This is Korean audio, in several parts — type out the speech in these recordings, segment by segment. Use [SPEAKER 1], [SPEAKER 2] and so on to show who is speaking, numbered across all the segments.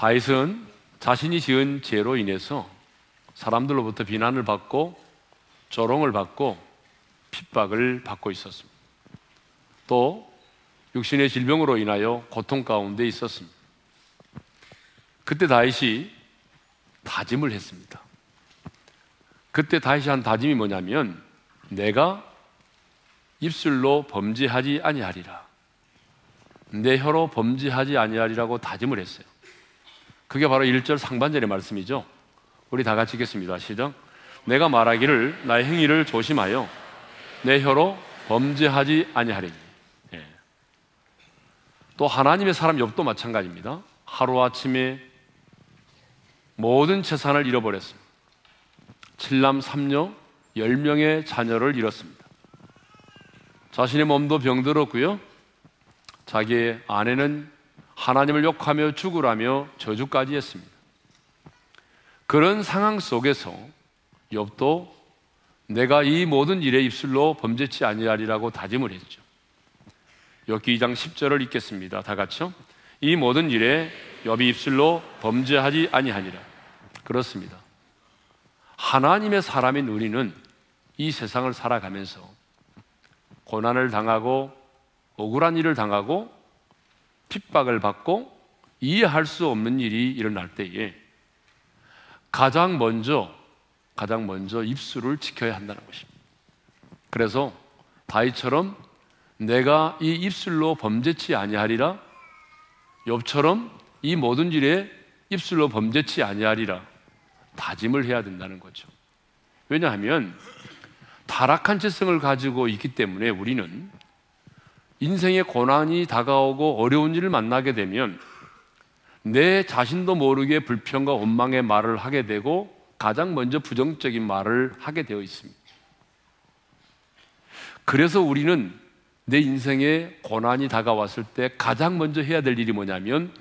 [SPEAKER 1] 다윗은 자신이 지은 죄로 인해서 사람들로부터 비난을 받고 조롱을 받고 핍박을 받고 있었습니다. 또 육신의 질병으로 인하여 고통 가운데 있었습니다. 그때 다윗이 다짐을 했습니다. 그때 다윗이 한 다짐이 뭐냐면 내가 입술로 범죄하지 아니하리라. 내 혀로 범죄하지 아니하리라고 다짐을 했어요. 그게 바로 1절 상반절의 말씀이죠. 우리 다 같이 읽겠습니다. 시작. 내가 말하기를 나의 행위를 조심하여 내 혀로 범죄하지 아니하리니. 예. 또 하나님의 사람 욥도 마찬가지입니다. 하루아침에 모든 재산을 잃어버렸습니다. 칠남 삼녀 10명의 자녀를 잃었습니다. 자신의 몸도 병들었고요. 자기의 아내는 하나님을 욕하며 죽으라며 저주까지 했습니다. 그런 상황 속에서 욥도 내가 이 모든 일의 입술로 범죄치 아니하리라고 다짐을 했죠. 욥기 2장 10절을 읽겠습니다. 다 같이요. 이 모든 일에 욥이 입술로 범죄하지 아니하니라. 그렇습니다. 하나님의 사람인 우리는 이 세상을 살아가면서 고난을 당하고 억울한 일을 당하고 핍박을 받고 이해할 수 없는 일이 일어날 때에 가장 먼저 가장 먼저 입술을 지켜야 한다는 것입니다. 그래서 다이처럼 내가 이 입술로 범죄치 아니하리라 욥처럼 이 모든 일에 입술로 범죄치 아니하리라 다짐을 해야 된다는 거죠. 왜냐하면 타락한 지성을 가지고 있기 때문에 우리는 인생의 고난이 다가오고 어려운 일을 만나게 되면 내 자신도 모르게 불평과 원망의 말을 하게 되고 가장 먼저 부정적인 말을 하게 되어 있습니다. 그래서 우리는 내 인생에 고난이 다가왔을 때 가장 먼저 해야 될 일이 뭐냐면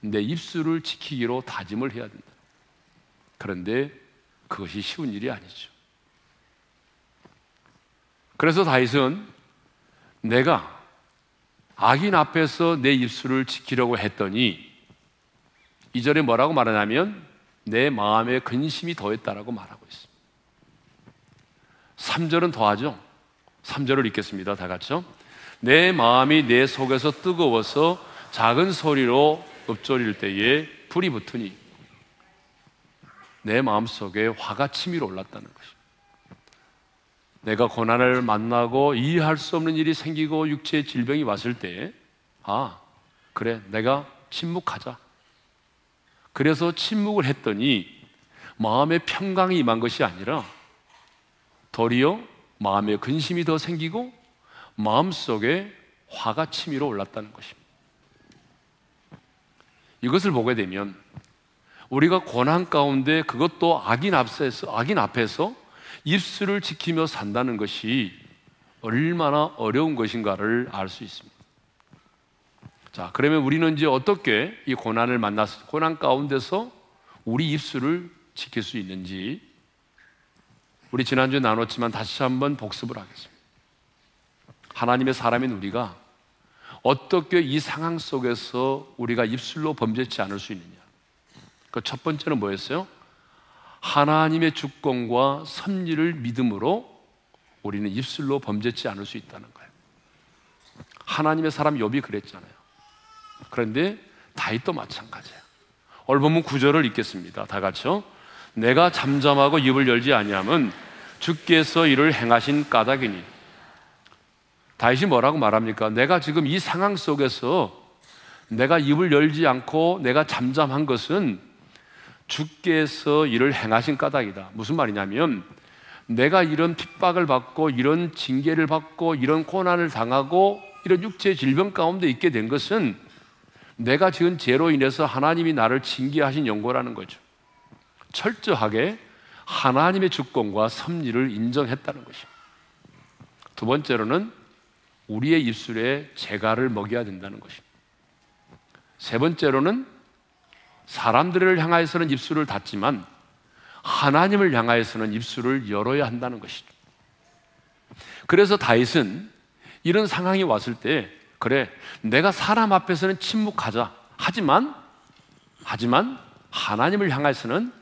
[SPEAKER 1] 내 입술을 지키기로 다짐을 해야 된다. 그런데 그것이 쉬운 일이 아니죠. 그래서 다윗은 내가 악인 앞에서 내 입술을 지키려고 했더니 이절에 뭐라고 말하냐면 내 마음에 근심이 더했다라고 말하고 있습니다. 3절은 더하죠. 3절을 읽겠습니다. 다 같이요. 내 마음이 내 속에서 뜨거워서 작은 소리로 읊조릴 때에 불이 붙으니 내 마음 속에 화가 치밀어 올랐다는 것입니다. 내가 고난을 만나고 이해할 수 없는 일이 생기고 육체의 질병이 왔을 때, 아, 그래, 내가 침묵하자. 그래서 침묵을 했더니 마음의 평강이 임한 것이 아니라 도리어 마음의 근심이 더 생기고 마음 속에 화가 치밀어 올랐다는 것입니다. 이것을 보게 되면 우리가 고난 가운데 그것도 악인 앞에서 악인 앞에서 입술을 지키며 산다는 것이 얼마나 어려운 것인가를 알 수 있습니다. 자, 그러면 우리는 이제 어떻게 이 고난을 만났을 고난 가운데서 우리 입술을 지킬 수 있는지 우리 지난주에 나눴지만 다시 한번 복습을 하겠습니다. 하나님의 사람인 우리가 어떻게 이 상황 속에서 우리가 입술로 범죄치 않을 수 있느냐? 그 첫 번째는 뭐였어요? 하나님의 주권과 섭리를 믿음으로 우리는 입술로 범죄치 않을 수 있다는 거예요. 하나님의 사람 욥이 그랬잖아요. 그런데 다윗도 마찬가지예요. 오늘 본문 9절을 읽겠습니다. 다 같이요. 내가 잠잠하고 입을 열지 아니함은 주께서 이를 행하신 까닭이니 다윗이 뭐라고 말합니까? 내가 지금 이 상황 속에서 내가 입을 열지 않고 내가 잠잠한 것은 주께서 이를 행하신 까닭이다. 무슨 말이냐면 내가 이런 핍박을 받고 이런 징계를 받고 이런 고난을 당하고 이런 육체 질병 가운데 있게 된 것은 내가 지은 죄로 인해서 하나님이 나를 징계하신 연고라는 거죠. 철저하게 하나님의 주권과 섭리를 인정했다는 것입니다. 두 번째로는 우리의 입술에 재갈을 먹여야 된다는 것입니다. 세 번째로는 사람들을 향하여서는 입술을 닫지만 하나님을 향하여서는 입술을 열어야 한다는 것이죠. 그래서 다윗은 이런 상황이 왔을 때 그래 내가 사람 앞에서는 침묵하자 하지만 하지만 하나님을 향해서는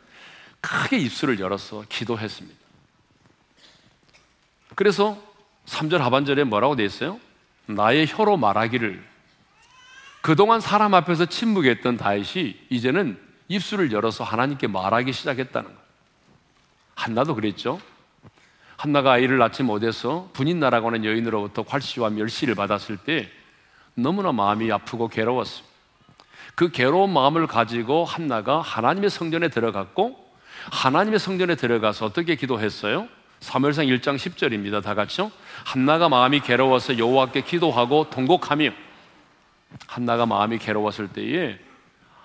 [SPEAKER 1] 크게 입술을 열어서 기도했습니다. 그래서 3절 하반절에 뭐라고 되어 있어요? 나의 혀로 말하기를 그동안 사람 앞에서 침묵했던 다윗이 이제는 입술을 열어서 하나님께 말하기 시작했다는 거예요. 한나도 그랬죠. 한나가 아이를 낳지 못해서 분인 나라고 하는 여인으로부터 괄시와 멸시를 받았을 때 너무나 마음이 아프고 괴로웠어요. 그 괴로운 마음을 가지고 한나가 하나님의 성전에 들어갔고 하나님의 성전에 들어가서 어떻게 기도했어요? 사무엘상 1장 10절입니다. 다 같이요. 한나가 마음이 괴로워서 여호와께 기도하고 통곡하며 한나가 마음이 괴로웠을 때에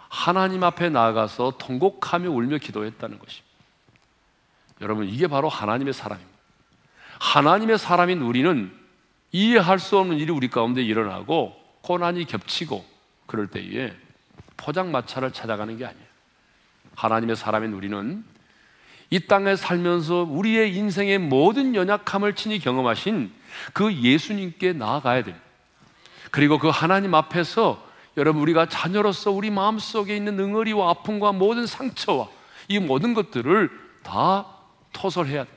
[SPEAKER 1] 하나님 앞에 나아가서 통곡하며 울며 기도했다는 것입니다. 여러분 이게 바로 하나님의 사람입니다. 하나님의 사람인 우리는 이해할 수 없는 일이 우리 가운데 일어나고 고난이 겹치고 그럴 때에 포장마차를 찾아가는 게 아니에요. 하나님의 사람인 우리는 이 땅에 살면서 우리의 인생의 모든 연약함을 친히 경험하신 그 예수님께 나아가야 됩니다. 그리고 그 하나님 앞에서 여러분 우리가 자녀로서 우리 마음속에 있는 응어리와 아픔과 모든 상처와 이 모든 것들을 다 토설해야 돼.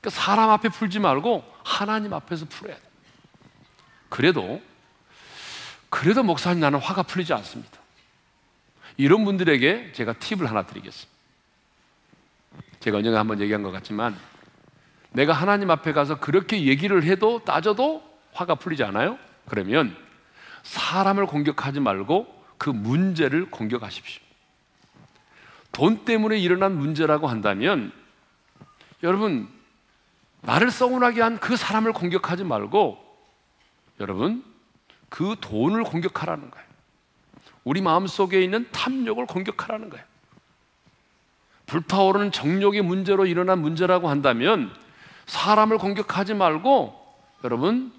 [SPEAKER 1] 그러니까 사람 앞에 풀지 말고 하나님 앞에서 풀어야 돼. 그래도 그래도 목사님 나는 화가 풀리지 않습니다. 이런 분들에게 제가 팁을 하나 드리겠습니다. 제가 언젠가 한번 얘기한 것 같지만 내가 하나님 앞에 가서 그렇게 얘기를 해도 따져도 화가 풀리지 않아요? 그러면 사람을 공격하지 말고 그 문제를 공격하십시오. 돈 때문에 일어난 문제라고 한다면 여러분 나를 서운하게 한 그 사람을 공격하지 말고 여러분 그 돈을 공격하라는 거예요. 우리 마음 속에 있는 탐욕을 공격하라는 거예요. 불타오르는 정욕의 문제로 일어난 문제라고 한다면 사람을 공격하지 말고 여러분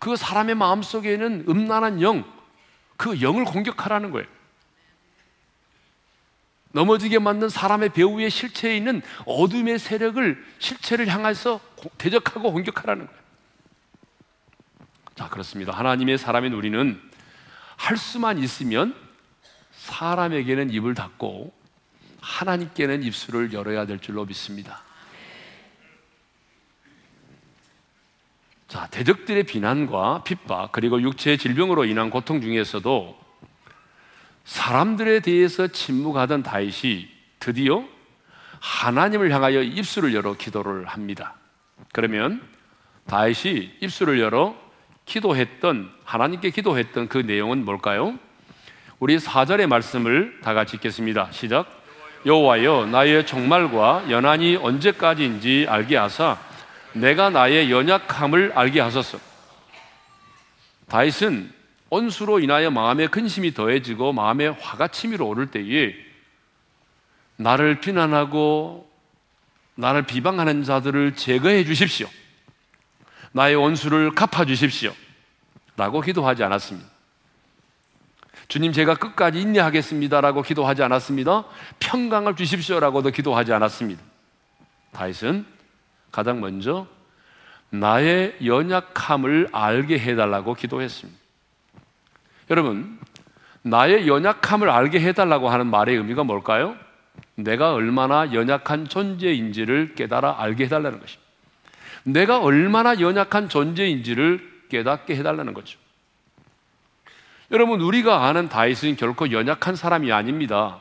[SPEAKER 1] 그 사람의 마음 속에 있는 음란한 영, 그 영을 공격하라는 거예요. 넘어지게 만든 사람의 배후의 실체에 있는 어둠의 세력을 실체를 향해서 대적하고 공격하라는 거예요. 자, 그렇습니다. 하나님의 사람인 우리는 할 수만 있으면 사람에게는 입을 닫고 하나님께는 입술을 열어야 될 줄로 믿습니다. 자, 대적들의 비난과 핍박, 그리고 육체의 질병으로 인한 고통 중에서도 사람들에 대해서 침묵하던 다윗이 드디어 하나님을 향하여 입술을 열어 기도를 합니다. 그러면 다윗이 입술을 열어 기도했던 하나님께 기도했던 그 내용은 뭘까요? 우리 4절의 말씀을 다 같이 읽겠습니다. 시작. 여호와여 나의 종말과 연한이 언제까지인지 알게 하사 내가 나의 연약함을 알게 하소서. 다윗은 온수로 인하여 마음의 근심이 더해지고 마음의 화가 치밀어 오를 때에 나를 비난하고 나를 비방하는 자들을 제거해 주십시오. 나의 원수를 갚아 주십시오. 라고 기도하지 않았습니다. 주님 제가 끝까지 인내하겠습니다라고 기도하지 않았습니다. 평강을 주십시오라고도 기도하지 않았습니다. 다윗은 가장 먼저 나의 연약함을 알게 해달라고 기도했습니다. 여러분, 나의 연약함을 알게 해달라고 하는 말의 의미가 뭘까요? 내가 얼마나 연약한 존재인지를 깨달아 알게 해달라는 것입니다. 내가 얼마나 연약한 존재인지를 깨닫게 해달라는 거죠. 여러분, 우리가 아는 다윗은 결코 연약한 사람이 아닙니다.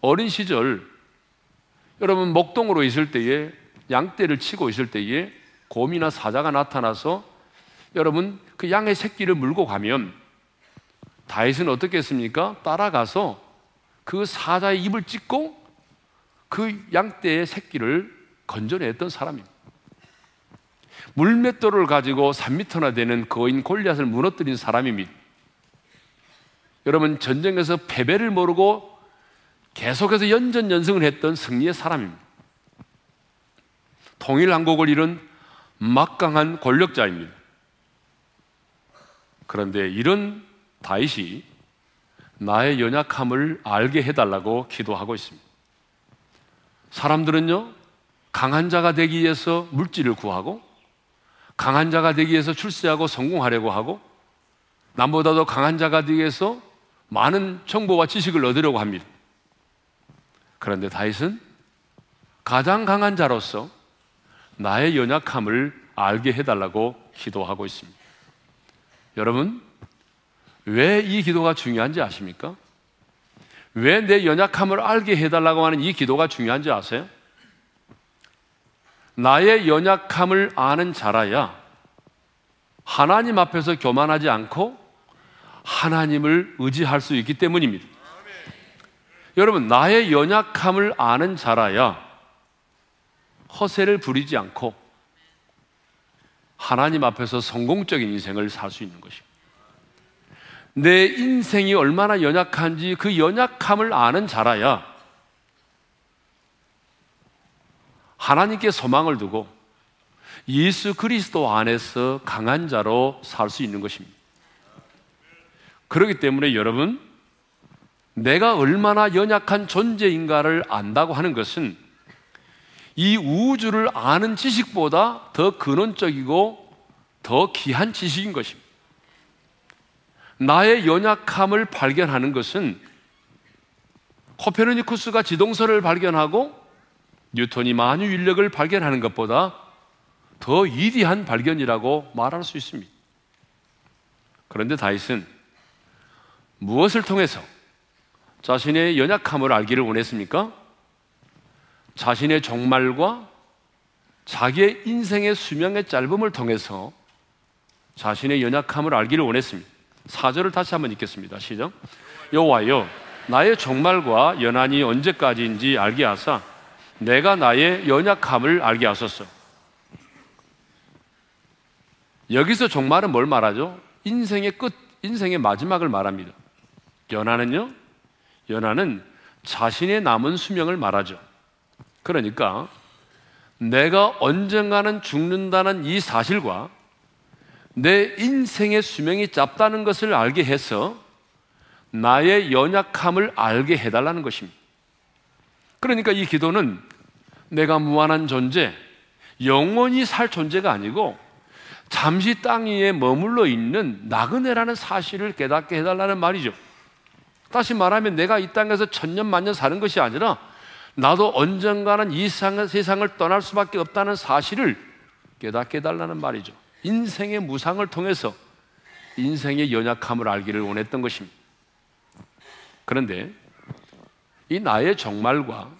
[SPEAKER 1] 어린 시절, 여러분, 목동으로 있을 때에, 양떼를 치고 있을 때에 곰이나 사자가 나타나서 여러분, 그 양의 새끼를 물고 가면 다윗은 어떻게 했습니까? 따라가서 그 사자의 입을 찢고 그 양떼의 새끼를 건져냈던 사람입니다. 물맷돌을 가지고 3미터나 되는 거인 골리앗을 무너뜨린 사람입니다. 여러분 전쟁에서 패배를 모르고 계속해서 연전 연승을 했던 승리의 사람입니다. 통일한국을 이룬 막강한 권력자입니다. 그런데 이런 다윗이 나의 연약함을 알게 해달라고 기도하고 있습니다. 사람들은요, 강한 자가 되기 위해서 물질을 구하고, 강한 자가 되기 위해서 출세하고 성공하려고 하고, 남보다도 강한 자가 되기 위해서 많은 정보와 지식을 얻으려고 합니다. 그런데 다윗은 가장 강한 자로서 나의 연약함을 알게 해달라고 기도하고 있습니다. 여러분, 왜 이 기도가 중요한지 아십니까? 왜 내 연약함을 알게 해달라고 하는 이 기도가 중요한지 아세요? 나의 연약함을 아는 자라야 하나님 앞에서 교만하지 않고 하나님을 의지할 수 있기 때문입니다. 여러분, 나의 연약함을 아는 자라야 허세를 부리지 않고 하나님 앞에서 성공적인 인생을 살 수 있는 것입니다. 내 인생이 얼마나 연약한지 그 연약함을 아는 자라야 하나님께 소망을 두고 예수 그리스도 안에서 강한 자로 살 수 있는 것입니다. 그렇기 때문에 여러분, 내가 얼마나 연약한 존재인가를 안다고 하는 것은 이 우주를 아는 지식보다 더 근원적이고 더 귀한 지식인 것입니다. 나의 연약함을 발견하는 것은 코페르니쿠스가 지동설을 발견하고 뉴턴이 만유 인력을 발견하는 것보다 더 위대한 발견이라고 말할 수 있습니다. 그런데 다윗은 무엇을 통해서 자신의 연약함을 알기를 원했습니까? 자신의 종말과 자기의 인생의 수명의 짧음을 통해서 자신의 연약함을 알기를 원했습니다. 사절을 다시 한번 읽겠습니다. 시작. 여호와여, 나의 종말과 연한이 언제까지인지 알게 하사 내가 나의 연약함을 알게 하소서. 여기서 종말은 뭘 말하죠? 인생의 끝, 인생의 마지막을 말합니다. 연하는요? 연하는 자신의 남은 수명을 말하죠. 그러니까 내가 언젠가는 죽는다는 이 사실과 내 인생의 수명이 짧다는 것을 알게 해서 나의 연약함을 알게 해달라는 것입니다. 그러니까 이 기도는 내가 무한한 존재, 영원히 살 존재가 아니고 잠시 땅 위에 머물러 있는 나그네라는 사실을 깨닫게 해달라는 말이죠. 다시 말하면 내가 이 땅에서 천년 만년 사는 것이 아니라 나도 언젠가는 이 세상을 떠날 수밖에 없다는 사실을 깨닫게 해달라는 말이죠. 인생의 무상을 통해서 인생의 연약함을 알기를 원했던 것입니다. 그런데 이 나의 정말과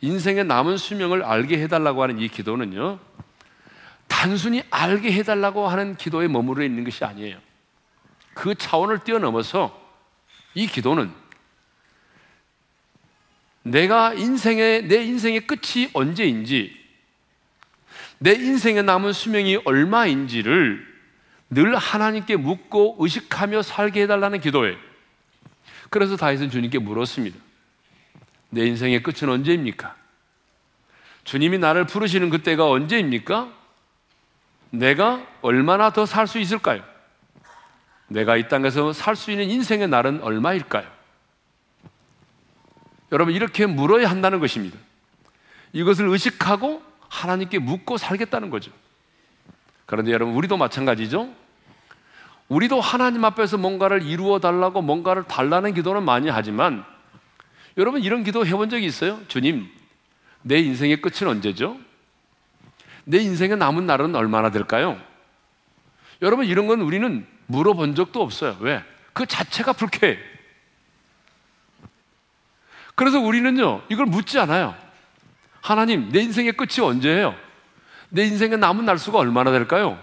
[SPEAKER 1] 인생의 남은 수명을 알게 해달라고 하는 이 기도는요, 단순히 알게 해달라고 하는 기도에 머무르 있는 것이 아니에요. 그 차원을 뛰어넘어서 이 기도는 내가 인생의, 내 인생의 끝이 언제인지 내 인생에 남은 수명이 얼마인지를 늘 하나님께 묻고 의식하며 살게 해달라는 기도예요. 그래서 다윗은 주님께 물었습니다. 내 인생의 끝은 언제입니까? 주님이 나를 부르시는 그때가 언제입니까? 내가 얼마나 더 살 수 있을까요? 내가 이 땅에서 살 수 있는 인생의 날은 얼마일까요? 여러분, 이렇게 물어야 한다는 것입니다. 이것을 의식하고 하나님께 묻고 살겠다는 거죠. 그런데 여러분, 우리도 마찬가지죠? 우리도 하나님 앞에서 뭔가를 이루어 달라고 뭔가를 달라는 기도는 많이 하지만 여러분, 이런 기도 해본 적이 있어요? 주님, 내 인생의 끝은 언제죠? 내 인생의 남은 날은 얼마나 될까요? 여러분, 이런 건 우리는 물어본 적도 없어요. 왜? 그 자체가 불쾌해. 그래서 우리는요, 이걸 묻지 않아요. 하나님, 내 인생의 끝이 언제예요? 내 인생의 남은 날수가 얼마나 될까요?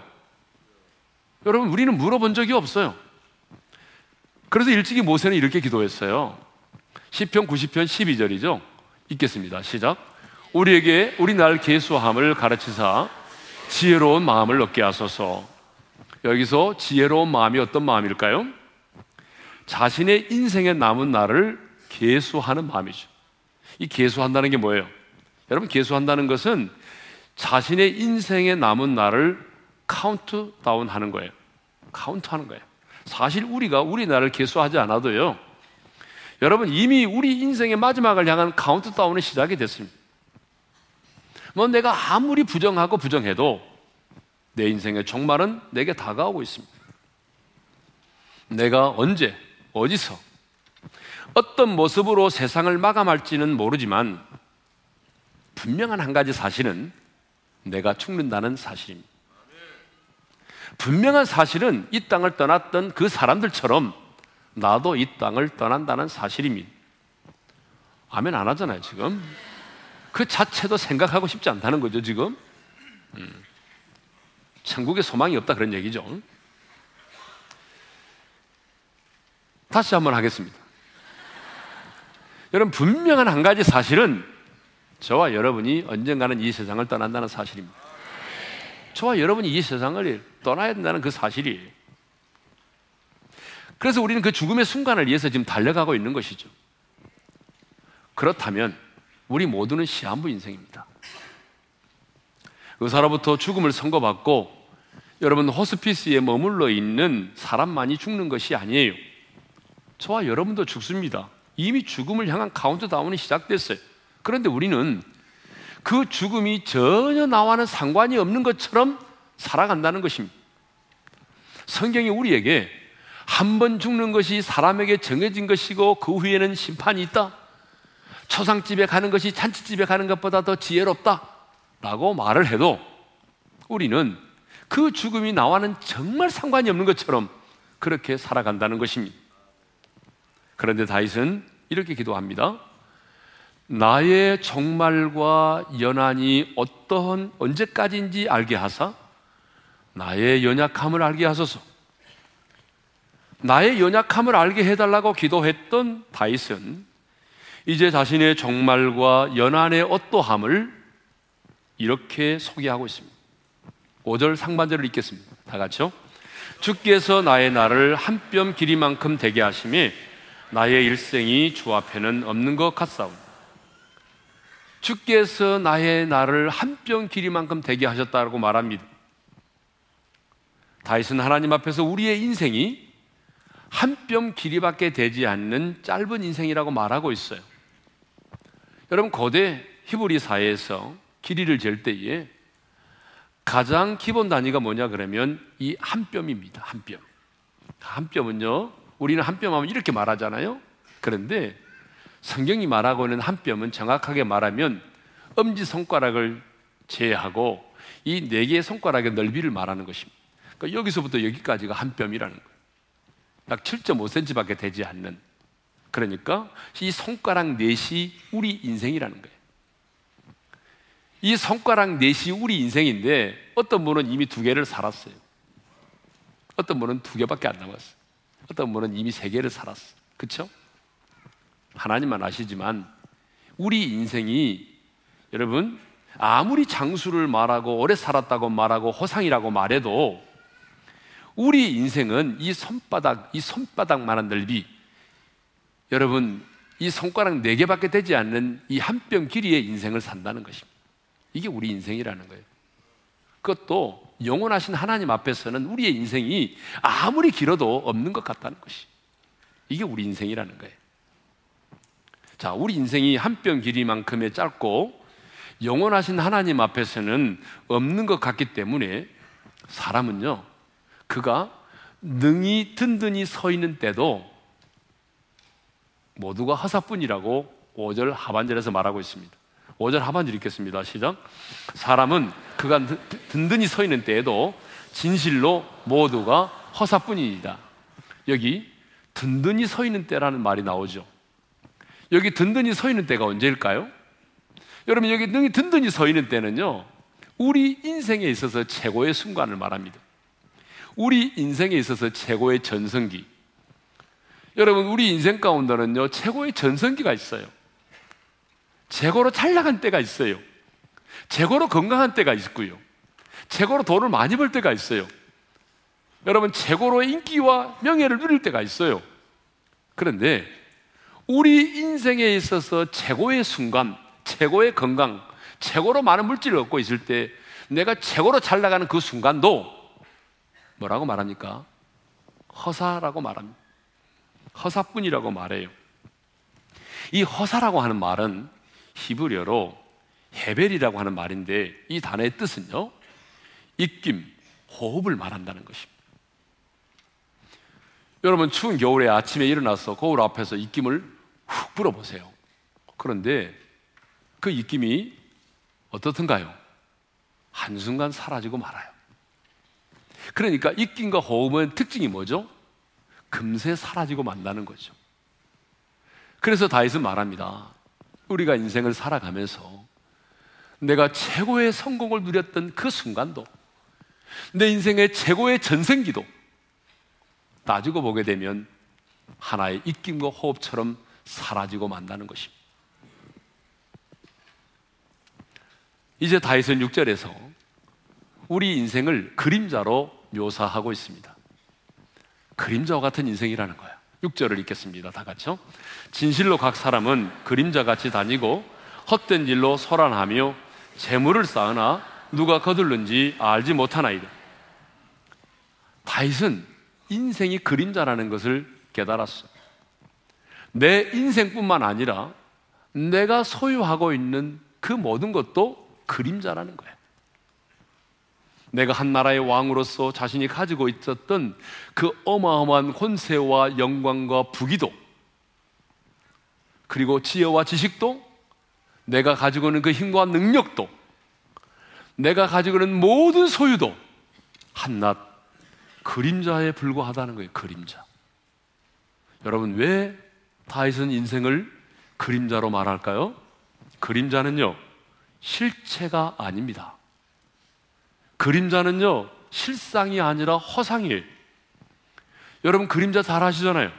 [SPEAKER 1] 여러분, 우리는 물어본 적이 없어요. 그래서 일찍이 모세는 이렇게 기도했어요. 10편 90편 12절이죠. 읽겠습니다. 시작. 우리에게 우리 날 계수함을 가르치사 지혜로운 마음을 얻게 하소서. 여기서 지혜로운 마음이 어떤 마음일까요? 자신의 인생의 남은 날을 계수하는 마음이죠. 이 계수한다는 게 뭐예요? 여러분, 계수한다는 것은 자신의 인생의 남은 날을 카운트 다운 하는 거예요. 카운트 하는 거예요. 사실 우리가 우리 날을 계수하지 않아도요. 여러분, 이미 우리 인생의 마지막을 향한 카운트 다운이 시작이 됐습니다. 뭐 내가 아무리 부정하고 부정해도 내 인생의 종말은 내게 다가오고 있습니다. 내가 언제 어디서 어떤 모습으로 세상을 마감할지는 모르지만 분명한 한 가지 사실은 내가 죽는다는 사실입니다. 분명한 사실은 이 땅을 떠났던 그 사람들처럼 나도 이 땅을 떠난다는 사실입니다. 아멘 안 하잖아요, 지금. 그 자체도 생각하고 싶지 않다는 거죠, 지금. 음. 천국에 소망이 없다 그런 얘기죠. 다시 한번 하겠습니다. 여러분, 분명한 한 가지 사실은 저와 여러분이 언젠가는 이 세상을 떠난다는 사실입니다. 저와 여러분이 이 세상을 떠나야 된다는 그 사실이에요. 그래서 우리는 그 죽음의 순간을 위해서 지금 달려가고 있는 것이죠. 그렇다면 우리 모두는 시한부 인생입니다. 의사로부터 죽음을 선고받고 여러분 호스피스에 머물러 있는 사람만이 죽는 것이 아니에요. 저와 여러분도 죽습니다. 이미 죽음을 향한 카운트다운이 시작됐어요. 그런데 우리는 그 죽음이 전혀 나와는 상관이 없는 것처럼 살아간다는 것입니다. 성경이 우리에게 한 번 죽는 것이 사람에게 정해진 것이고 그 후에는 심판이 있다. 초상집에 가는 것이 잔치집에 가는 것보다 더 지혜롭다. 라고 말을 해도 우리는 그 죽음이 나와는 정말 상관이 없는 것처럼 그렇게 살아간다는 것입니다. 그런데 다윗은 이렇게 기도합니다. 나의 종말과 연한이 어떠한 언제까지인지 알게 하사 나의 연약함을 알게 하소서. 나의 연약함을 알게 해달라고 기도했던 다윗은 이제 자신의 종말과 연한의 어떠함을 이렇게 소개하고 있습니다. 5절 상반절을 읽겠습니다. 다 같이요. 주께서 나의 날을 한뼘 길이만큼 되게 하심에 나의 일생이 주 앞에는 없는 것 같사오니 주께서 나의 날을 한뼘 길이만큼 되게 하셨다고 말합니다. 다윗은 하나님 앞에서 우리의 인생이 한 뼘 길이밖에 되지 않는 짧은 인생이라고 말하고 있어요. 여러분 고대 히브리 사회에서 길이를 잴 때에 가장 기본 단위가 뭐냐 그러면 이 한 뼘입니다. 한 뼘. 한 뼘은요. 우리는 한 뼘 하면 이렇게 말하잖아요. 그런데 성경이 말하고 있는 한 뼘은 정확하게 말하면 엄지 손가락을 제하고 이 네 개의 손가락의 넓이를 말하는 것입니다. 그러니까 여기서부터 여기까지가 한 뼘이라는 거예요. 약 7.5cm밖에 되지 않는. 그러니까 이 손가락 넷이 우리 인생이라는 거예요. 이 손가락 넷이 우리 인생인데 어떤 분은 이미 두 개를 살았어요. 어떤 분은 두 개밖에 안 남았어요. 어떤 분은 이미 세 개를 살았어요. 그렇죠? 하나님만 아시지만 우리 인생이 여러분 아무리 장수를 말하고 오래 살았다고 말하고 호상이라고 말해도 우리 인생은 이 손바닥 이 손바닥만한 넓이 여러분 이 손가락 네 개밖에 되지 않는 이 한 뼘 길이의 인생을 산다는 것입니다. 이게 우리 인생이라는 거예요. 그것도 영원하신 하나님 앞에서는 우리의 인생이 아무리 길어도 없는 것 같다는 것이. 이게 우리 인생이라는 거예요. 자, 우리 인생이 한 뼘 길이만큼의 짧고 영원하신 하나님 앞에서는 없는 것 같기 때문에 사람은요, 그가 능히 든든히 서 있는 때도 모두가 허사뿐이라고 5절 하반절에서 말하고 있습니다. 5절 하반절 읽겠습니다. 시작. 사람은 그가 든든히 서 있는 때에도 진실로 모두가 허사뿐이다. 여기 든든히 서 있는 때라는 말이 나오죠. 여기 든든히 서 있는 때가 언제일까요? 여러분 여기 능히 든든히 서 있는 때는요. 우리 인생에 있어서 최고의 순간을 말합니다. 우리 인생에 있어서 최고의 전성기. 여러분 우리 인생 가운데는요. 최고의 전성기가 있어요. 최고로 잘 나간 때가 있어요. 최고로 건강한 때가 있고요. 최고로 돈을 많이 벌 때가 있어요. 여러분 최고로 인기와 명예를 누릴 때가 있어요. 그런데 우리 인생에 있어서 최고의 순간, 최고의 건강, 최고로 많은 물질을 얻고 있을 때 내가 최고로 잘 나가는 그 순간도 뭐라고 말합니까? 허사라고 말합니다. 허사뿐이라고 말해요. 이 허사라고 하는 말은 히브리어로 헤벨이라고 하는 말인데 이 단어의 뜻은요. 입김, 호흡을 말한다는 것입니다. 여러분 추운 겨울에 아침에 일어나서 거울 앞에서 입김을 훅 불어보세요. 그런데 그 입김이 어떻든가요? 한순간 사라지고 말아요. 그러니까 입김과 호흡은 특징이 뭐죠? 금세 사라지고 만다는 거죠. 그래서 다윗은 말합니다. 우리가 인생을 살아가면서 내가 최고의 성공을 누렸던 그 순간도 내 인생의 최고의 전생기도 따지고 보게 되면 하나의 입김과 호흡처럼 사라지고 만다는 것입니다. 이제 다윗은 6절에서 우리 인생을 그림자로 묘사하고 있습니다. 그림자와 같은 인생이라는 거예요. 6절을 읽겠습니다. 다 같이요. 진실로 각 사람은 그림자 같이 다니고 헛된 일로 소란하며 재물을 쌓으나 누가 거둘는지 알지 못하나이다. 다윗은 인생이 그림자라는 것을 깨달았어. 내 인생뿐만 아니라 내가 소유하고 있는 그 모든 것도 그림자라는 거예요. 내가 한 나라의 왕으로서 자신이 가지고 있었던 그 어마어마한 권세와 영광과 부기도 그리고 지혜와 지식도 내가 가지고 있는 그 힘과 능력도 내가 가지고 있는 모든 소유도 한낱 그림자에 불과하다는 거예요. 그림자. 여러분 왜 다윗은 인생을 그림자로 말할까요? 그림자는요 실체가 아닙니다. 그림자는요 실상이 아니라 허상이에요. 여러분 그림자 잘 하시잖아요.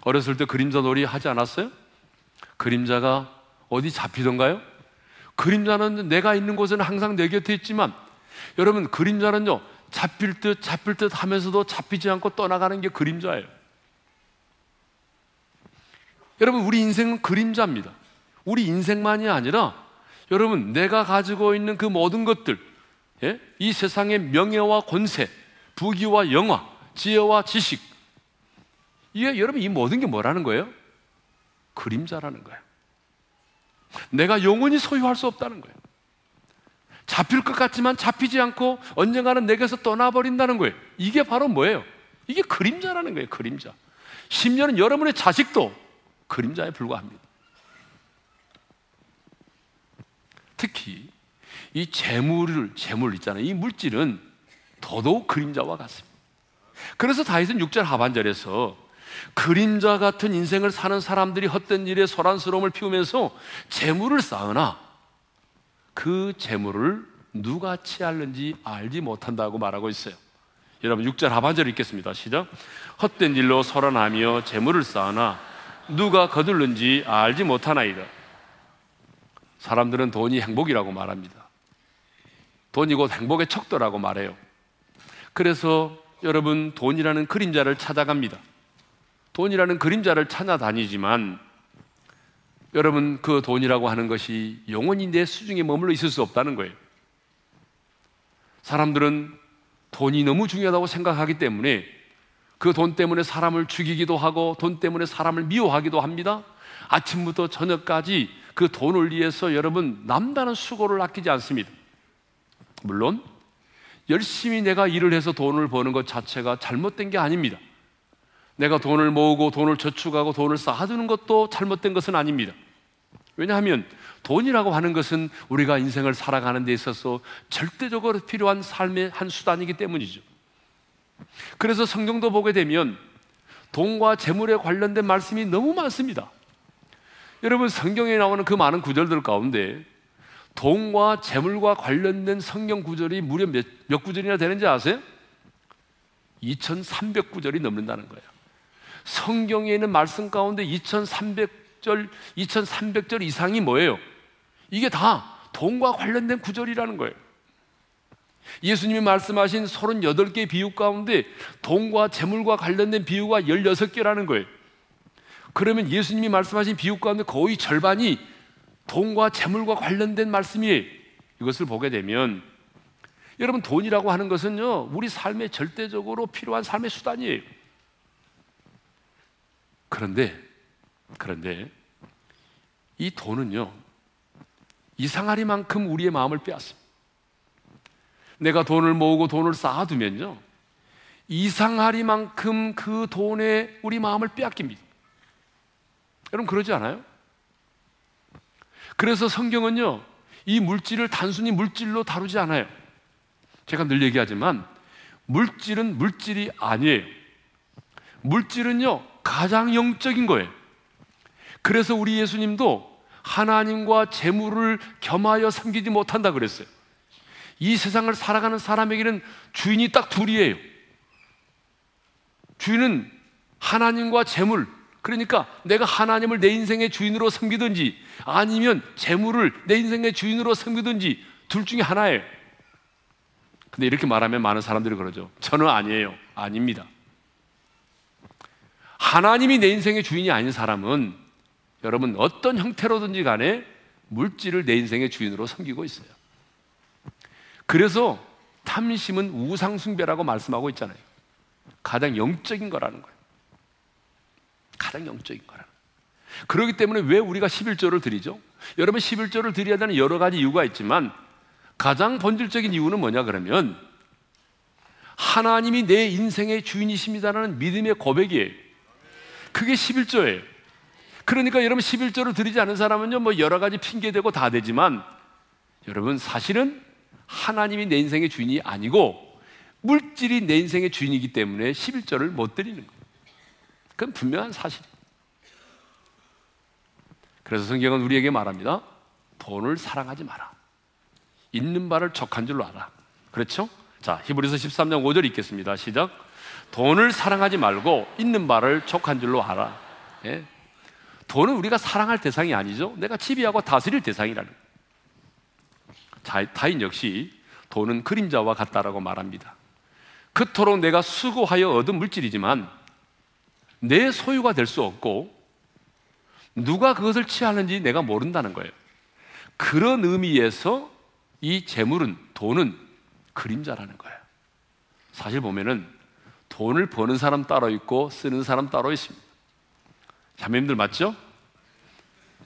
[SPEAKER 1] 어렸을 때 그림자 놀이 하지 않았어요? 그림자가 어디 잡히던가요? 그림자는 내가 있는 곳에는 항상 내 곁에 있지만 여러분 그림자는요 잡힐 듯 잡힐 듯 하면서도 잡히지 않고 떠나가는 게 그림자예요. 여러분 우리 인생은 그림자입니다. 우리 인생만이 아니라 여러분 내가 가지고 있는 그 모든 것들 예? 이 세상의 명예와 권세, 부귀와 영화, 지혜와 지식 이게 여러분 이 모든 게 뭐라는 거예요? 그림자라는 거예요. 내가 영원히 소유할 수 없다는 거예요. 잡힐 것 같지만 잡히지 않고 언젠가는 내게서 떠나버린다는 거예요. 이게 바로 뭐예요? 이게 그림자라는 거예요, 그림자. 심지어는 여러분의 자식도 그림자에 불과합니다. 특히 이 재물을, 재물 있잖아요. 이 물질은 더더욱 그림자와 같습니다. 그래서 다윗은 6절 하반절에서 그림자 같은 인생을 사는 사람들이 헛된 일에 소란스러움을 피우면서 재물을 쌓으나 그 재물을 누가 취할는지 알지 못한다고 말하고 있어요. 여러분 6절 하반절 읽겠습니다. 시작. 헛된 일로 소란하며 재물을 쌓으나 누가 거둘는지 알지 못하나이다. 사람들은 돈이 행복이라고 말합니다. 돈이 곧 행복의 척도라고 말해요. 그래서 여러분 돈이라는 그림자를 찾아갑니다. 돈이라는 그림자를 찾아다니지만 여러분 그 돈이라고 하는 것이 영원히 내 수중에 머물러 있을 수 없다는 거예요. 사람들은 돈이 너무 중요하다고 생각하기 때문에 그 돈 때문에 사람을 죽이기도 하고 돈 때문에 사람을 미워하기도 합니다. 아침부터 저녁까지 그 돈을 위해서 여러분 남다른 수고를 아끼지 않습니다. 물론 열심히 내가 일을 해서 돈을 버는 것 자체가 잘못된 게 아닙니다. 내가 돈을 모으고 돈을 저축하고 돈을 쌓아두는 것도 잘못된 것은 아닙니다. 왜냐하면 돈이라고 하는 것은 우리가 인생을 살아가는 데 있어서 절대적으로 필요한 삶의 한 수단이기 때문이죠. 그래서 성경도 보게 되면 돈과 재물에 관련된 말씀이 너무 많습니다. 여러분 성경에 나오는 그 많은 구절들 가운데 돈과 재물과 관련된 성경 구절이 무려 몇, 몇 구절이나 되는지 아세요? 2300구절이 넘는다는 거예요. 성경에 있는 말씀 가운데 2300절, 2300절 이상이 뭐예요? 이게 다 돈과 관련된 구절이라는 거예요. 예수님이 말씀하신 38개 비유 가운데 돈과 재물과 관련된 비유가 16개라는 거예요. 그러면 예수님이 말씀하신 비유 가운데 거의 절반이 돈과 재물과 관련된 말씀이에요. 이것을 보게 되면 여러분 돈이라고 하는 것은요 우리 삶에 절대적으로 필요한 삶의 수단이에요. 그런데 그런데 이 돈은요 이상하리만큼 우리의 마음을 빼앗습니다. 내가 돈을 모으고 돈을 쌓아두면요 이상하리만큼 그 돈에 우리 마음을 빼앗깁니다. 여러분 그러지 않아요? 그래서 성경은요, 이 물질을 단순히 물질로 다루지 않아요. 제가 늘 얘기하지만, 물질은 물질이 아니에요. 물질은요, 가장 영적인 거예요. 그래서 우리 예수님도 하나님과 재물을 겸하여 섬기지 못한다 그랬어요. 이 세상을 살아가는 사람에게는 주인이 딱 둘이에요. 주인은 하나님과 재물. 그러니까 내가 하나님을 내 인생의 주인으로 섬기든지 아니면 재물을 내 인생의 주인으로 섬기든지 둘 중에 하나예요. 근데 이렇게 말하면 많은 사람들이 그러죠. 저는 아니에요. 아닙니다. 하나님이 내 인생의 주인이 아닌 사람은 여러분 어떤 형태로든지 간에 물질을 내 인생의 주인으로 섬기고 있어요. 그래서 탐심은 우상숭배라고 말씀하고 있잖아요. 가장 영적인 거라는 거예요. 가장 영적인 거예요. 그렇기 때문에 왜 우리가 11조를 드리죠? 여러분 11조를 드려야 되는 여러 가지 이유가 있지만 가장 본질적인 이유는 뭐냐 그러면 하나님이 내 인생의 주인이십니다라는 믿음의 고백이에요. 그게 11조예요. 그러니까 여러분 11조를 드리지 않은 사람은요, 뭐 여러 가지 핑계대고 다 되지만 여러분 사실은 하나님이 내 인생의 주인이 아니고 물질이 내 인생의 주인이기 때문에 11조를 못 드리는 거예요. 그건 분명한 사실. 그래서 성경은 우리에게 말합니다. 돈을 사랑하지 마라. 있는 바를 족한 줄로 알아. 그렇죠? 자, 히브리서 13장 5절 읽겠습니다. 시작. 돈을 사랑하지 말고 있는 바를 족한 줄로 알아. 예? 돈은 우리가 사랑할 대상이 아니죠. 내가 지배하고 다스릴 대상이라는. 타인 역시 돈은 그림자와 같다라고 말합니다. 그토록 내가 수고하여 얻은 물질이지만 내 소유가 될 수 없고 누가 그것을 취하는지 내가 모른다는 거예요. 그런 의미에서 이 재물은 돈은 그림자라는 거예요. 사실 보면은 돈을 버는 사람 따로 있고 쓰는 사람 따로 있습니다. 자매님들 맞죠?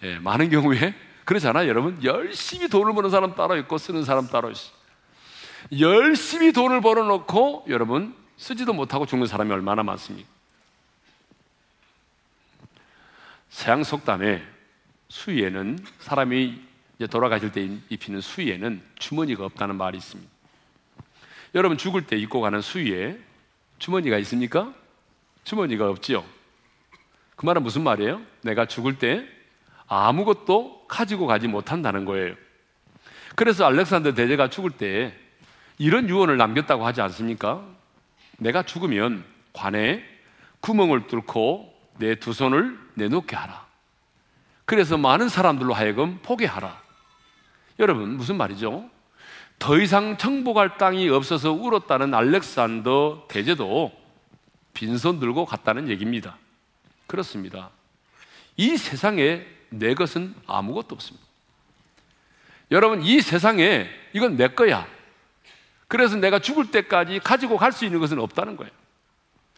[SPEAKER 1] 예, 많은 경우에 그렇잖아요, 여러분. 열심히 돈을 버는 사람 따로 있고 쓰는 사람 따로 있어. 열심히 돈을 벌어놓고 여러분 쓰지도 못하고 죽는 사람이 얼마나 많습니까? 서양 속담에 수위에는 사람이 돌아가실 때 입히는 수위에는 주머니가 없다는 말이 있습니다. 여러분 죽을 때 입고 가는 수위에 주머니가 있습니까? 주머니가 없지요. 그 말은 무슨 말이에요? 내가 죽을 때 아무것도 가지고 가지 못한다는 거예요. 그래서 알렉산더 대제가 죽을 때 이런 유언을 남겼다고 하지 않습니까? 내가 죽으면 관에 구멍을 뚫고 내 두 손을 내놓게 하라. 그래서 많은 사람들로 하여금 포기하라. 여러분, 무슨 말이죠? 더 이상 정복할 땅이 없어서 울었다는 알렉산더 대제도 빈손 들고 갔다는 얘기입니다. 그렇습니다. 이 세상에 내 것은 아무것도 없습니다. 여러분, 이 세상에 이건 내 거야. 그래서 내가 죽을 때까지 가지고 갈 수 있는 것은 없다는 거예요.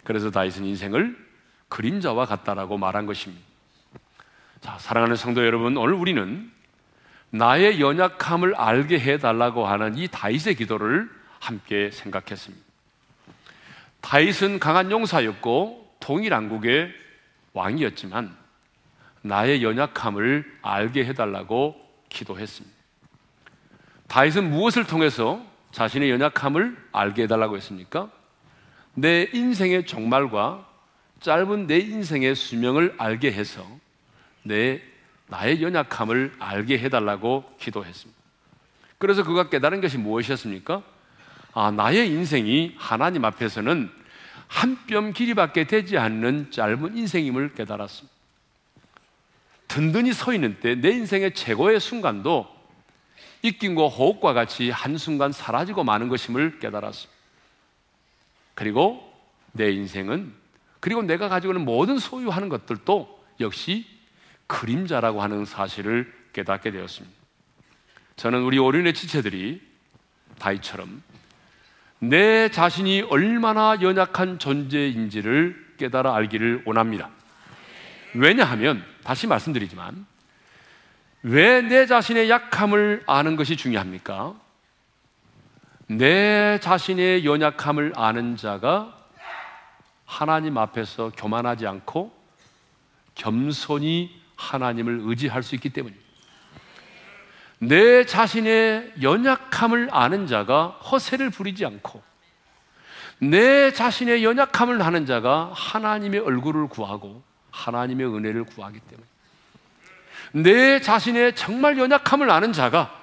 [SPEAKER 1] 그래서 다윗은 인생을 그림자와 같다라고 말한 것입니다. 자, 사랑하는 성도 여러분, 오늘 우리는 나의 연약함을 알게 해달라고 하는 이 다윗의 기도를 함께 생각했습니다. 다윗은 강한 용사였고 동일 왕국의 왕이었지만 나의 연약함을 알게 해달라고 기도했습니다. 다윗은 무엇을 통해서 자신의 연약함을 알게 해달라고 했습니까? 내 인생의 종말과 짧은 내 인생의 수명을 알게 해서 내 나의 연약함을 알게 해달라고 기도했습니다. 그래서 그가 깨달은 것이 무엇이었습니까? 아, 나의 인생이 하나님 앞에서는 한 뼘 길이밖에 되지 않는 짧은 인생임을 깨달았습니다. 든든히 서 있는 때 내 인생의 최고의 순간도 입김과 호흡과 같이 한순간 사라지고 마는 것임을 깨달았습니다. 그리고 내 인생은 그리고 내가 가지고 있는 모든 소유하는 것들도 역시 그림자라고 하는 사실을 깨닫게 되었습니다. 저는 우리 오륜의 지체들이 다이처럼 내 자신이 얼마나 연약한 존재인지를 깨달아 알기를 원합니다. 왜냐하면 다시 말씀드리지만 왜 내 자신의 약함을 아는 것이 중요합니까? 내 자신의 연약함을 아는 자가 하나님 앞에서 교만하지 않고 겸손히 하나님을 의지할 수 있기 때문입니다. 내 자신의 연약함을 아는 자가 허세를 부리지 않고 내 자신의 연약함을 아는 자가 하나님의 얼굴을 구하고 하나님의 은혜를 구하기 때문에 내 자신의 정말 연약함을 아는 자가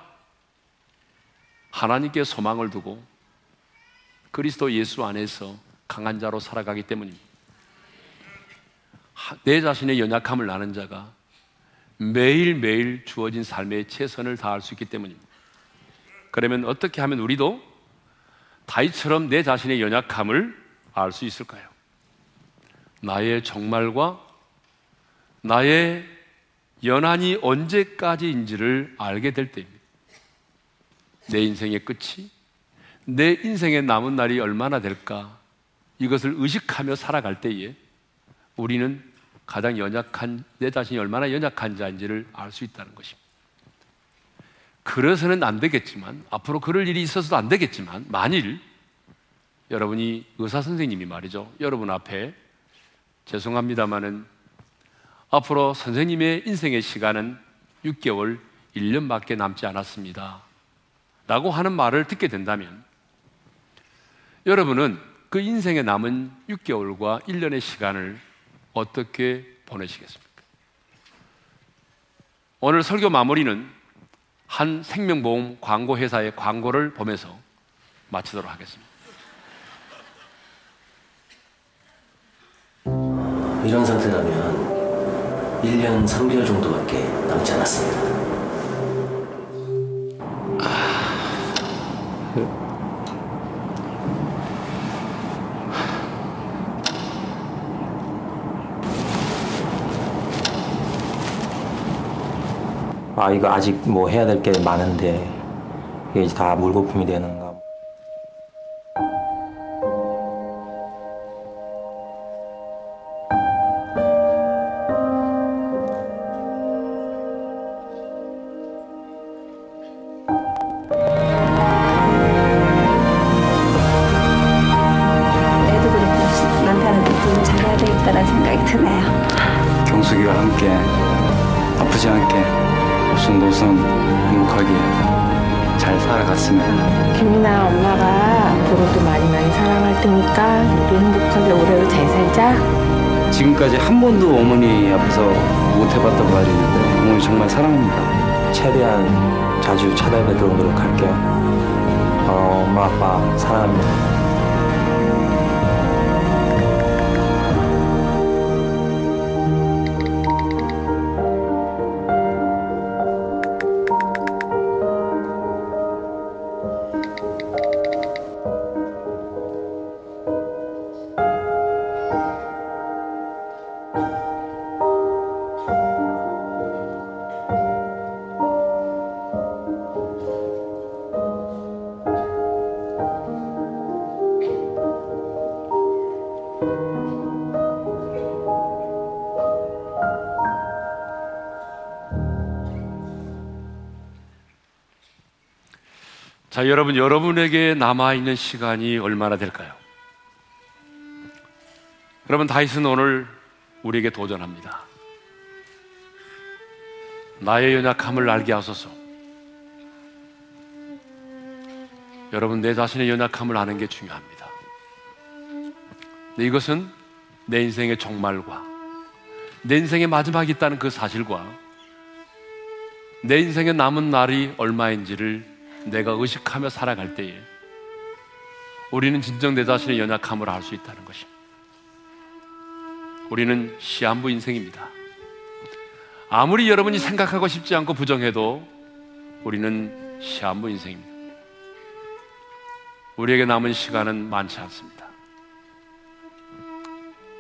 [SPEAKER 1] 하나님께 소망을 두고 그리스도 예수 안에서 강한 자로 살아가기 때문입니다. 내 자신의 연약함을 아는 자가 매일매일 주어진 삶에 최선을 다할 수 있기 때문입니다. 그러면 어떻게 하면 우리도 다이처럼 내 자신의 연약함을 알 수 있을까요? 나의 정말과 나의 연한이 언제까지인지를 알게 될 때입니다. 내 인생의 끝이 내 인생의 남은 날이 얼마나 될까 이것을 의식하며 살아갈 때에 우리는 가장 연약한 내 자신이 얼마나 연약한 자인지를 알 수 있다는 것입니다. 그래서는 안 되겠지만 앞으로 그럴 일이 있어서도 안 되겠지만 만일 여러분이 의사 선생님이 말이죠. 여러분 앞에 죄송합니다마는 앞으로 선생님의 인생의 시간은 6개월, 1년밖에 남지 않았습니다. 라고 하는 말을 듣게 된다면 여러분은 그 인생에 남은 6개월과 1년의 시간을 어떻게 보내시겠습니까? 오늘 설교 마무리는 한 생명보험 광고 회사의 광고를 보면서 마치도록 하겠습니다.
[SPEAKER 2] 이런 상태라면 1년 3개월 정도밖에 남지 않았습니다.
[SPEAKER 3] 아 이거 아직 뭐 해야 될 게 많은데 이게 다 물거품이 되는
[SPEAKER 4] 잘 살아갔습니다.
[SPEAKER 5] 김이나 엄마가 앞으로도 많이 많이 사랑할 테니까 우리 행복하게 오래도 잘 살자.
[SPEAKER 4] 지금까지 한 번도 어머니 앞에서 못 해봤던 말이 있는데 어머니 정말 사랑합니다.
[SPEAKER 3] 최대한 자주 찾아뵙도록 노력할게요 어, 엄마 아빠 사랑합니다
[SPEAKER 1] 여러분, 여러분에게 남아있는 시간이 얼마나 될까요? 여러분, 다윗은 오늘 우리에게 도전합니다. 나의 연약함을 알게 하소서. 여러분, 내 자신의 연약함을 아는 게 중요합니다. 근데 이것은 내 인생의 종말과 내 인생의 마지막이 있다는 그 사실과 내 인생의 남은 날이 얼마인지를 내가 의식하며 살아갈 때에 우리는 진정 내 자신의 연약함을 알 수 있다는 것입니다. 우리는 시한부 인생입니다. 아무리 여러분이 생각하고 싶지 않고 부정해도 우리는 시한부 인생입니다. 우리에게 남은 시간은 많지 않습니다.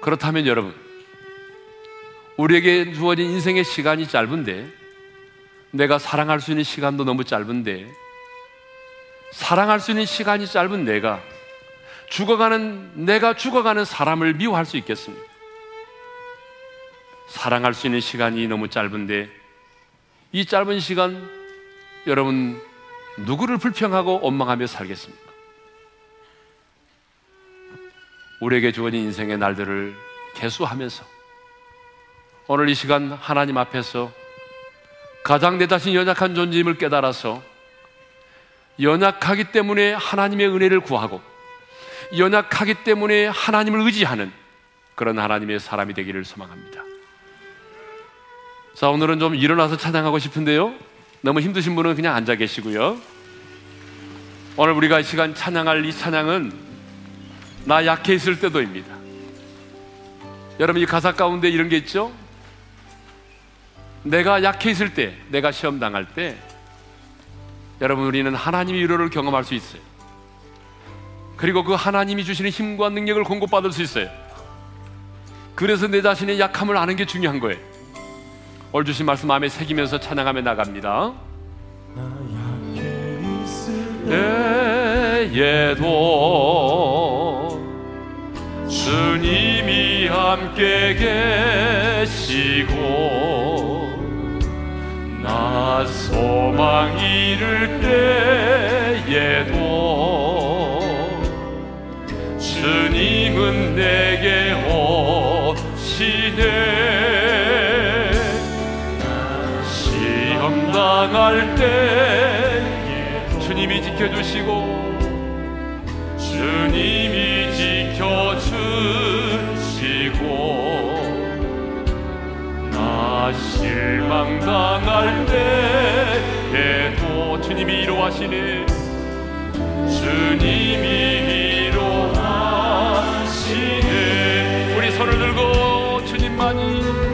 [SPEAKER 1] 그렇다면 여러분, 우리에게 주어진 인생의 시간이 짧은데 내가 사랑할 수 있는 시간도 너무 짧은데 사랑할 수 있는 시간이 짧은 내가 죽어가는 내가 죽어가는 사람을 미워할 수 있겠습니까? 사랑할 수 있는 시간이 너무 짧은데 이 짧은 시간 여러분 누구를 불평하고 원망하며 살겠습니까? 우리에게 주어진 인생의 날들을 개수하면서 오늘 이 시간 하나님 앞에서 가장 내 자신 연약한 존재임을 깨달아서 연약하기 때문에 하나님의 은혜를 구하고 연약하기 때문에 하나님을 의지하는 그런 하나님의 사람이 되기를 소망합니다. 자, 오늘은 좀 일어나서 찬양하고 싶은데요. 너무 힘드신 분은 그냥 앉아 계시고요. 오늘 우리가 이 시간 찬양할 이 찬양은 나 약해 있을 때도입니다. 여러분 이 가사 가운데 이런 게 있죠? 내가 약해 있을 때, 내가 시험 당할 때 여러분 우리는 하나님의 위로를 경험할 수 있어요. 그리고 그 하나님이 주시는 힘과 능력을 공급받을 수 있어요. 그래서 내 자신의 약함을 아는 게 중요한 거예요. 오늘 주신 말씀 마음에 새기면서 찬양하며 나갑니다. 때에도 주님이 함께 계시고 나 소망 잃을 때에도 주님은 내게 오시네 시험 당할 때 주님이 지켜주시고 주님이 지켜주 나 실망 당할 때에도 주님이 위로하시네 주님이 위로하시네 우리 손을 들고 주님만이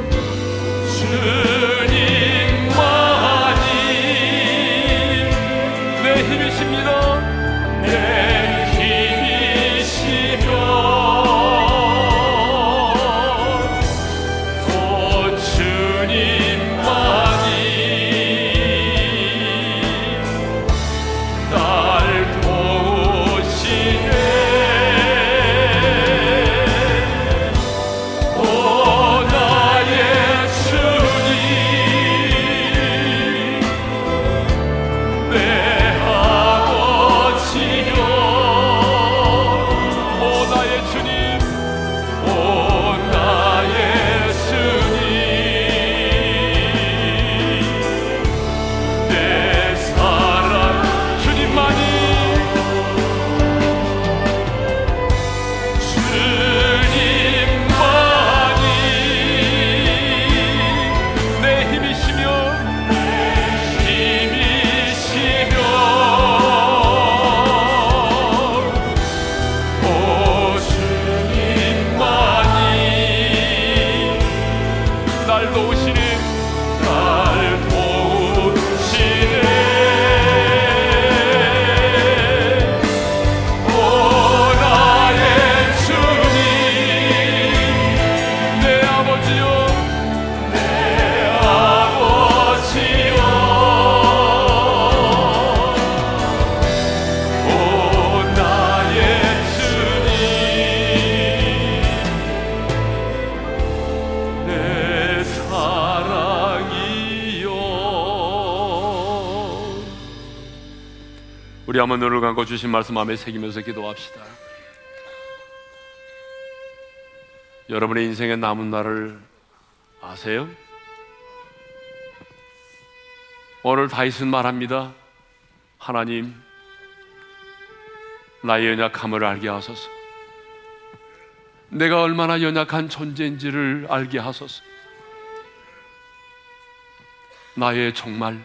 [SPEAKER 1] 한번 눈을 감고 주신 말씀 마음에 새기면서 기도합시다 여러분의 인생의 남은 날을 아세요? 오늘 다윗은 말합니다 하나님 나의 연약함을 알게 하소서 내가 얼마나 연약한 존재인지를 알게 하소서. 나의 정말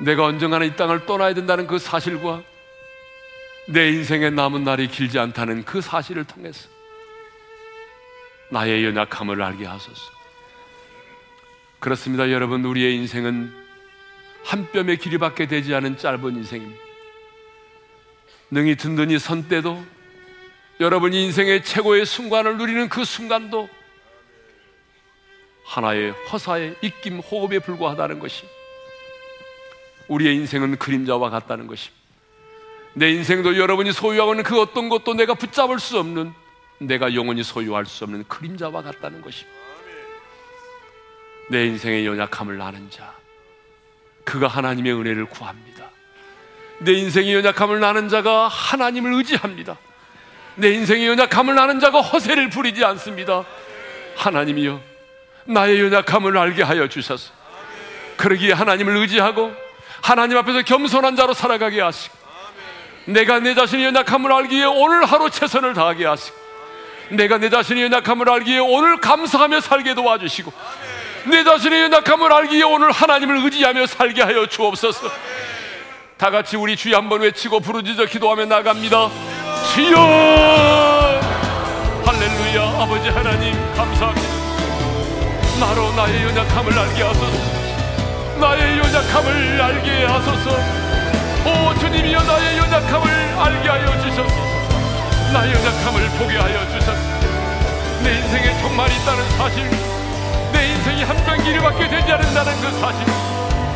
[SPEAKER 1] 내가 언젠가는 이 땅을 떠나야 된다는 그 사실과 내 인생의 남은 날이 길지 않다는 그 사실을 통해서 나의 연약함을 알게 하소서. 그렇습니다, 여러분. 우리의 인생은 한 뼘의 길이밖에 되지 않은 짧은 인생입니다. 능히 든든히 선 때도 여러분 인생의 최고의 순간을 누리는 그 순간도 하나의 허사의 입김 호흡에 불과하다는 것이 우리의 인생은 그림자와 같다는 것입니다. 내 인생도 여러분이 소유하고 있는 그 어떤 것도 내가 붙잡을 수 없는 내가 영원히 소유할 수 없는 그림자와 같다는 것입니다. 내 인생의 연약함을 아는 자, 그가 하나님의 은혜를 구합니다. 내 인생의 연약함을 아는 자가 하나님을 의지합니다. 내 인생의 연약함을 아는 자가 허세를 부리지 않습니다. 하나님이여, 나의 연약함을 알게 하여 주셔서 그러기에 하나님을 의지하고 하나님 앞에서 겸손한 자로 살아가게 하시고 내가 내 자신의 연약함을 알기에 오늘 하루 최선을 다하게 하시고 내가 내 자신의 연약함을 알기에 오늘 감사하며 살게 도와주시고 내 자신의 연약함을 알기에 오늘 하나님을 의지하며 살게 하여 주옵소서. 다 같이 우리 주여 한번 외치고 부르짖어 기도하며 나갑니다. 주여! 할렐루야 아버지 하나님 감사합니다. 나로 나의 연약함을 알게 하소서 나의 연약함을 알게 하소서. 오 주님이여 나의 연약함을 알게 하여 주셨소서. 나의 연약함을 보게 하여 주셨소서. 내 인생에 정말 있다는 사실 내 인생이 한편 길이밖에 되지 않는다는 그 사실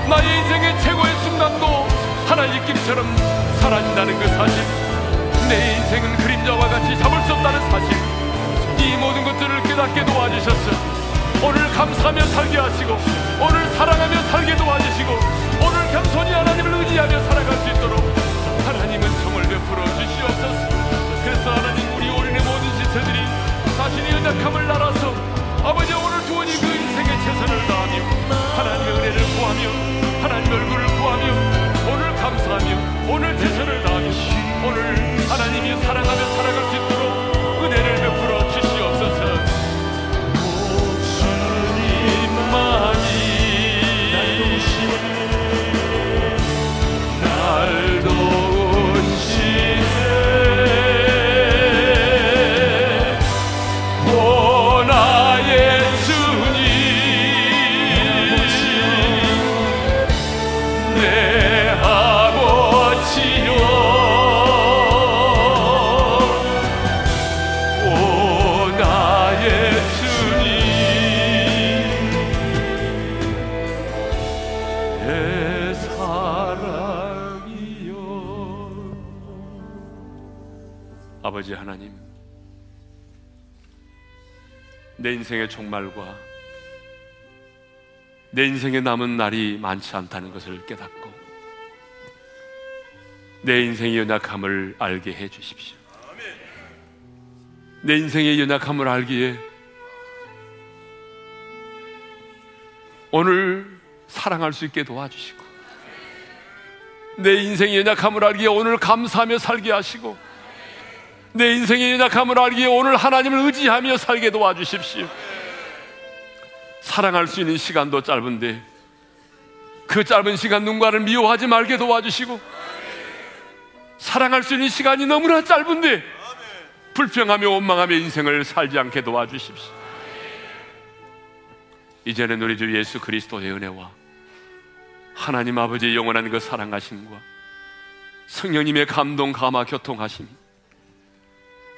[SPEAKER 1] 나의 인생의 최고의 순간도 하나의 길처럼 사라진다는 그 사실 내 인생은 그림자와 같이 잡을 수 없다는 사실 이 모든 것들을 깨닫게 도와주셨어 오늘 감사하며 살게 하시고 오늘 사랑하며 살게 도와주시고 오늘 겸손히 하나님을 의지하며 살아갈 수 있도록 하나님은 정을 베풀어 주시옵소서. 그래서 하나님 우리 올인의 모든 지체들이 자신의 연약함을 알아서 아버지 오늘 주어진 그 인생의 최선을 다하며 하나님의 은혜를 구하며 하나님의 얼굴을 구하며 오늘 감사하며 오늘 최선을 다하며 오늘 하나님이 사랑하며 살아갈 수 있도록 아버지 하나님 내 인생의 종말과 내 인생에 남은 날이 많지 않다는 것을 깨닫고 내 인생의 연약함을 알게 해 주십시오. 내 인생의 연약함을 알기에 오늘 사랑할 수 있게 도와주시고 내 인생의 연약함을 알기에 오늘 감사하며 살게 하시고 내 인생의 연약함을 알기에 오늘 하나님을 의지하며 살게 도와주십시오. 사랑할 수 있는 시간도 짧은데 그 짧은 시간 누군가를 미워하지 말게 도와주시고 사랑할 수 있는 시간이 너무나 짧은데 불평하며 원망하며 인생을 살지 않게 도와주십시오. 이제는 우리 주 예수 그리스도의 은혜와 하나님 아버지의 영원한 그 사랑하심과 성령님의 감동 감화 교통하심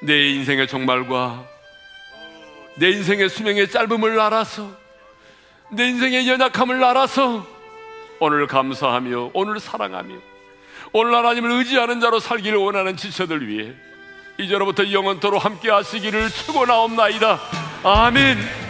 [SPEAKER 1] 내 인생의 종말과 내 인생의 수명의 짧음을 알아서 내 인생의 연약함을 알아서 오늘 감사하며 오늘 사랑하며 오늘 하나님을 의지하는 자로 살기를 원하는 지체들 위해 이제로부터 영원토로 함께 하시기를 축원하옵나이다. 아멘